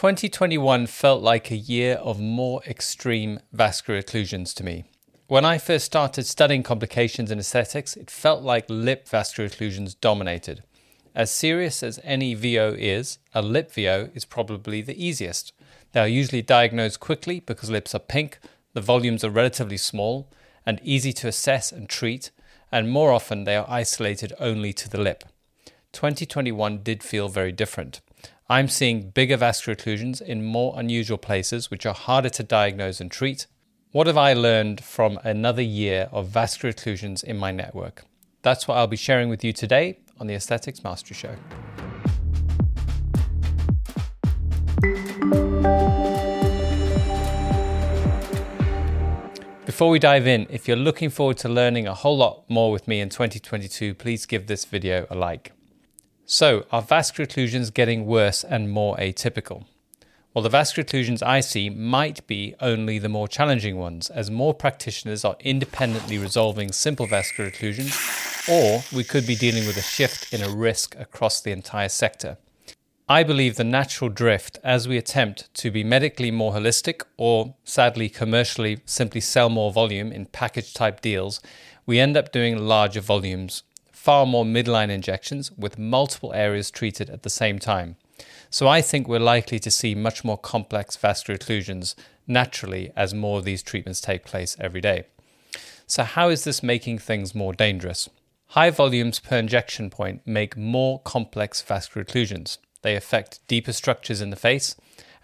2021 felt like a year of more extreme vascular occlusions to me. When I first started studying complications in aesthetics, it felt like lip vascular occlusions dominated. As serious as any VO is, a lip VO is probably the easiest. They are usually diagnosed quickly because lips are pink, the volumes are relatively small, and easy to assess and treat, and more often they are isolated only to the lip. 2021 did feel very different. I'm seeing bigger vascular occlusions in more unusual places, which are harder to diagnose and treat. What have I learned from another year of vascular occlusions in my network? That's what I'll be sharing with you today on the Aesthetics Mastery Show. Before we dive in, if you're looking forward to learning a whole lot more with me in 2022, please give this video a like. So, are vascular occlusions getting worse and more atypical? Well, the vascular occlusions I see might be only the more challenging ones, as more practitioners are independently resolving simple vascular occlusions, or we could be dealing with a shift in a risk across the entire sector. I believe the natural drift as we attempt to be medically more holistic or sadly commercially simply sell more volume in package type deals, we end up doing larger volumes far more midline injections with multiple areas treated at the same time. So I think we're likely to see much more complex vascular occlusions naturally as more of these treatments take place every day. So, how is this making things more dangerous? High volumes per injection point make more complex vascular occlusions. They affect deeper structures in the face,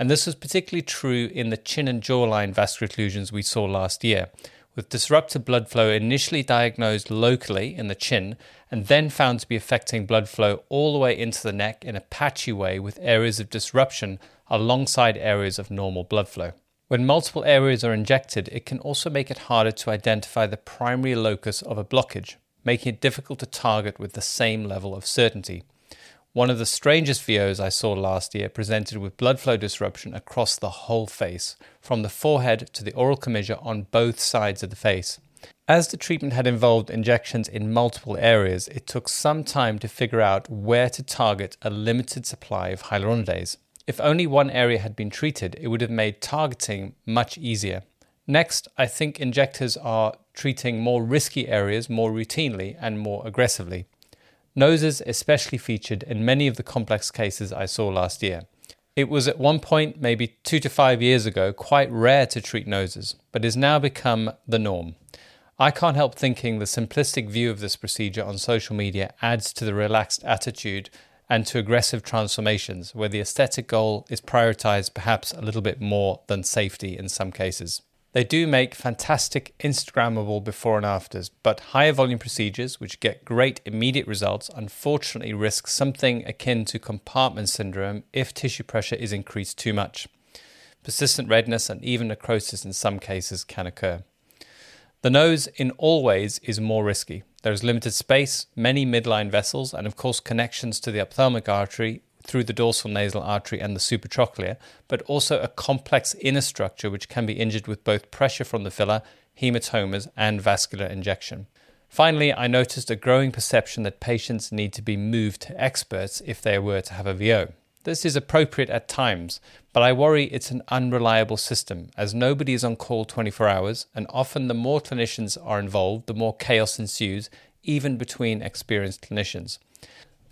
and this was particularly true in the chin and jawline vascular occlusions we saw last year, with disrupted blood flow initially diagnosed locally in the chin and then found to be affecting blood flow all the way into the neck in a patchy way with areas of disruption alongside areas of normal blood flow. When multiple areas are injected, it can also make it harder to identify the primary locus of a blockage, making it difficult to target with the same level of certainty. One of the strangest VOs I saw last year presented with blood flow disruption across the whole face, from the forehead to the oral commissure on both sides of the face. As the treatment had involved injections in multiple areas, it took some time to figure out where to target a limited supply of hyaluronidase. If only one area had been treated, it would have made targeting much easier. Next, I think injectors are treating more risky areas more routinely and more aggressively. Noses especially featured in many of the complex cases I saw last year. It was at one point, maybe two to five years ago, quite rare to treat noses, but has now become the norm. I can't help thinking the simplistic view of this procedure on social media adds to the relaxed attitude and to aggressive transformations, where the aesthetic goal is prioritized perhaps a little bit more than safety in some cases. They do make fantastic Instagrammable before and afters, but higher volume procedures, which get great immediate results, unfortunately risk something akin to compartment syndrome if tissue pressure is increased too much. Persistent redness and even necrosis in some cases can occur. The nose, in all ways, is more risky. There is limited space, many midline vessels, and of course, connections to the ophthalmic artery through the dorsal nasal artery and the supratrochlear, but also a complex inner structure which can be injured with both pressure from the filler, hematomas, and vascular injection. Finally, I noticed a growing perception that patients need to be moved to experts if they were to have a VO. This is appropriate at times, but I worry it's an unreliable system as nobody is on call 24 hours, and often the more clinicians are involved, the more chaos ensues, even between experienced clinicians.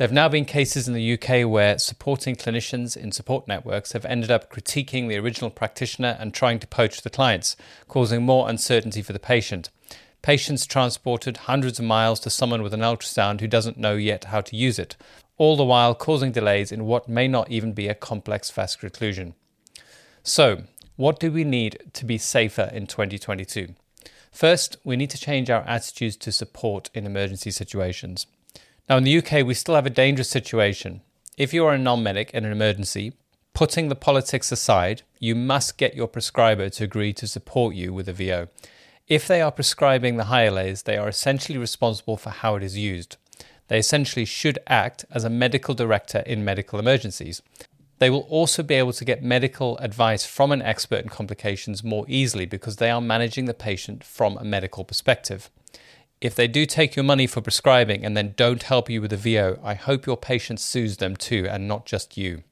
There have now been cases in the UK where supporting clinicians in support networks have ended up critiquing the original practitioner and trying to poach the clients, causing more uncertainty for the patient. Patients transported hundreds of miles to someone with an ultrasound who doesn't know yet how to use it, all the while causing delays in what may not even be a complex vascular occlusion. So, what do we need to be safer in 2022? First, we need to change our attitudes to support in emergency situations. Now, in the UK, we still have a dangerous situation. If you are a non medic in an emergency, putting the politics aside, you must get your prescriber to agree to support you with a VO. If they are prescribing the Hyalase, they are essentially responsible for how it is used. They essentially should act as a medical director in medical emergencies. They will also be able to get medical advice from an expert in complications more easily because they are managing the patient from a medical perspective. If they do take your money for prescribing and then don't help you with a VO, I hope your patient sues them too and not just you.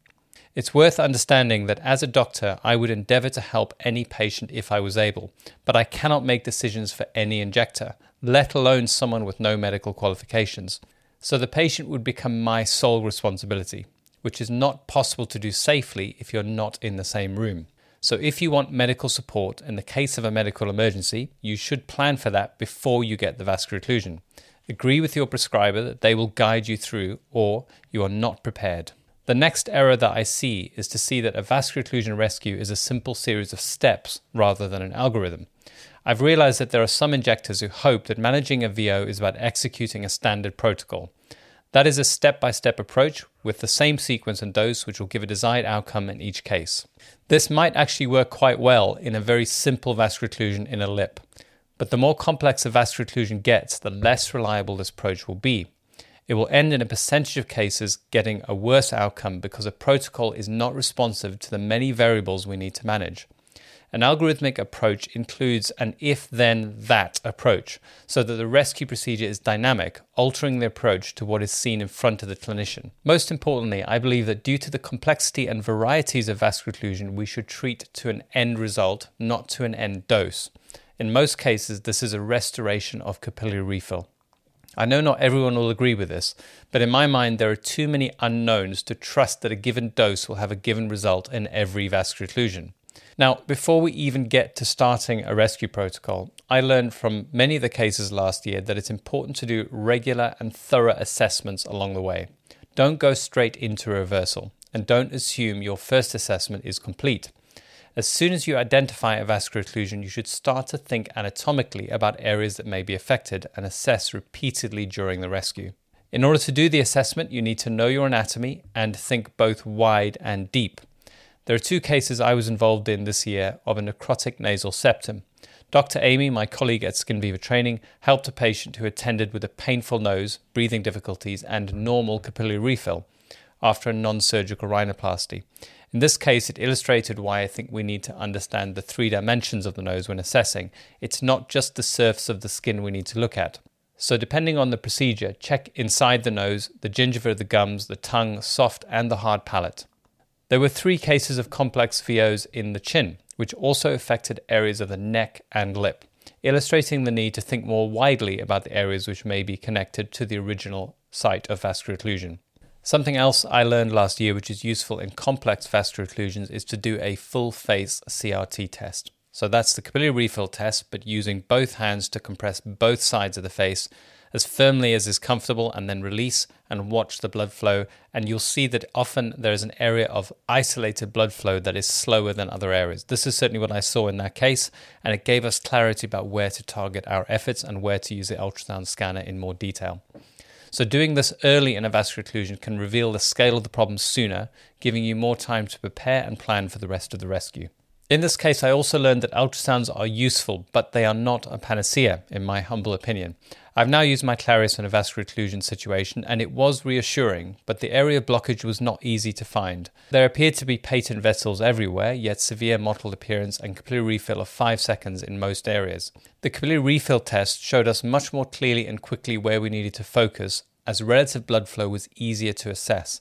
It's worth understanding that as a doctor, I would endeavor to help any patient if I was able, but I cannot make decisions for any injector, let alone someone with no medical qualifications. So the patient would become my sole responsibility, which is not possible to do safely if you're not in the same room. So, if you want medical support in the case of a medical emergency, you should plan for that before you get the vascular occlusion. Agree with your prescriber that they will guide you through, or you are not prepared. The next error that I see is to see that a vascular occlusion rescue is a simple series of steps rather than an algorithm. I've realized that there are some injectors who hope that managing a VO is about executing a standard protocol. That is a step by step approach with the same sequence and dose, which will give a desired outcome in each case. This might actually work quite well in a very simple vascular occlusion in a lip, but the more complex a vascular occlusion gets, the less reliable this approach will be. It will end in a percentage of cases getting a worse outcome because a protocol is not responsive to the many variables we need to manage. An algorithmic approach includes an if then that approach, so that the rescue procedure is dynamic, altering the approach to what is seen in front of the clinician. Most importantly, I believe that due to the complexity and varieties of vascular occlusion, we should treat to an end result, not to an end dose. In most cases, this is a restoration of capillary refill. I know not everyone will agree with this, but in my mind, there are too many unknowns to trust that a given dose will have a given result in every vascular occlusion. Now, before we even get to starting a rescue protocol, I learned from many of the cases last year that it's important to do regular and thorough assessments along the way. Don't go straight into reversal and don't assume your first assessment is complete. As soon as you identify a vascular occlusion, you should start to think anatomically about areas that may be affected and assess repeatedly during the rescue. In order to do the assessment, you need to know your anatomy and think both wide and deep. There are two cases I was involved in this year of a necrotic nasal septum. Dr. Amy, my colleague at SkinViva Training, helped a patient who attended with a painful nose, breathing difficulties, and normal capillary refill after a non surgical rhinoplasty. In this case, it illustrated why I think we need to understand the three dimensions of the nose when assessing. It's not just the surface of the skin we need to look at. So, depending on the procedure, check inside the nose, the gingiva of the gums, the tongue, soft and the hard palate. There were three cases of complex VOs in the chin, which also affected areas of the neck and lip, illustrating the need to think more widely about the areas which may be connected to the original site of vascular occlusion. Something else I learned last year, which is useful in complex vascular occlusions, is to do a full face CRT test. So that's the capillary refill test, but using both hands to compress both sides of the face as firmly as is comfortable and then release and watch the blood flow. And you'll see that often there is an area of isolated blood flow that is slower than other areas. This is certainly what I saw in that case, and it gave us clarity about where to target our efforts and where to use the ultrasound scanner in more detail. So, doing this early in a vascular occlusion can reveal the scale of the problem sooner, giving you more time to prepare and plan for the rest of the rescue. In this case, I also learned that ultrasounds are useful, but they are not a panacea, in my humble opinion. I've now used my Clarius in a vascular occlusion situation, and it was reassuring, but the area of blockage was not easy to find. There appeared to be patent vessels everywhere, yet severe mottled appearance and capillary refill of 5 seconds in most areas. The capillary refill test showed us much more clearly and quickly where we needed to focus, as relative blood flow was easier to assess.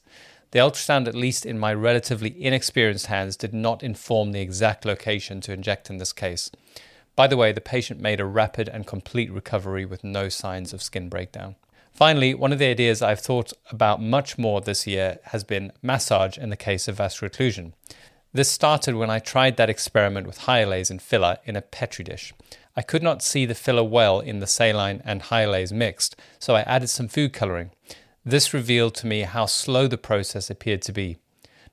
The ultrasound, at least in my relatively inexperienced hands, did not inform the exact location to inject in this case. By the way, the patient made a rapid and complete recovery with no signs of skin breakdown. Finally, one of the ideas I've thought about much more this year has been massage in the case of vascular occlusion. This started when I tried that experiment with hyalase and filler in a petri dish. I could not see the filler well in the saline and hyalase mixed, so I added some food coloring. This revealed to me how slow the process appeared to be.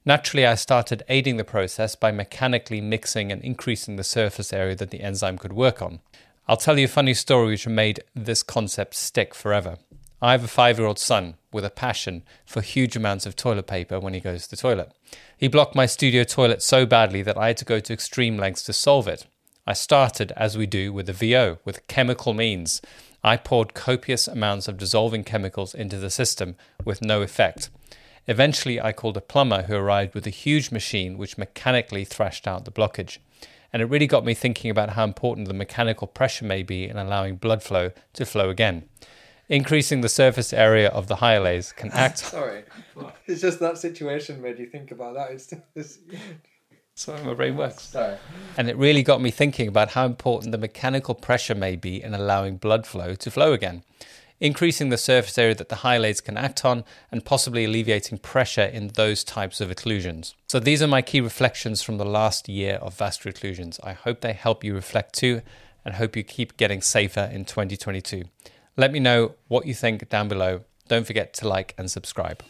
Naturally, I started aiding the process by mechanically mixing and increasing the surface area that the enzyme could work on. I'll tell you a funny story which made this concept stick forever. I have a five year old son with a passion for huge amounts of toilet paper when he goes to the toilet. He blocked my studio toilet so badly that I had to go to extreme lengths to solve it. I started, as we do, with a VO, with chemical means. I poured copious amounts of dissolving chemicals into the system with no effect. Eventually, I called a plumber who arrived with a huge machine which mechanically thrashed out the blockage. And it really got me thinking about how important the mechanical pressure may be in allowing blood flow to flow again. Increasing the surface area of the hyalase can act. Sorry, it's just that situation made you think about that. It's, it's That's how my brain works. sorry. And it really got me thinking about how important the mechanical pressure may be in allowing blood flow to flow again, increasing the surface area that the hyalase can act on, and possibly alleviating pressure in those types of occlusions. So, these are my key reflections from the last year of vascular occlusions. I hope they help you reflect too, and hope you keep getting safer in 2022. Let me know what you think down below. Don't forget to like and subscribe.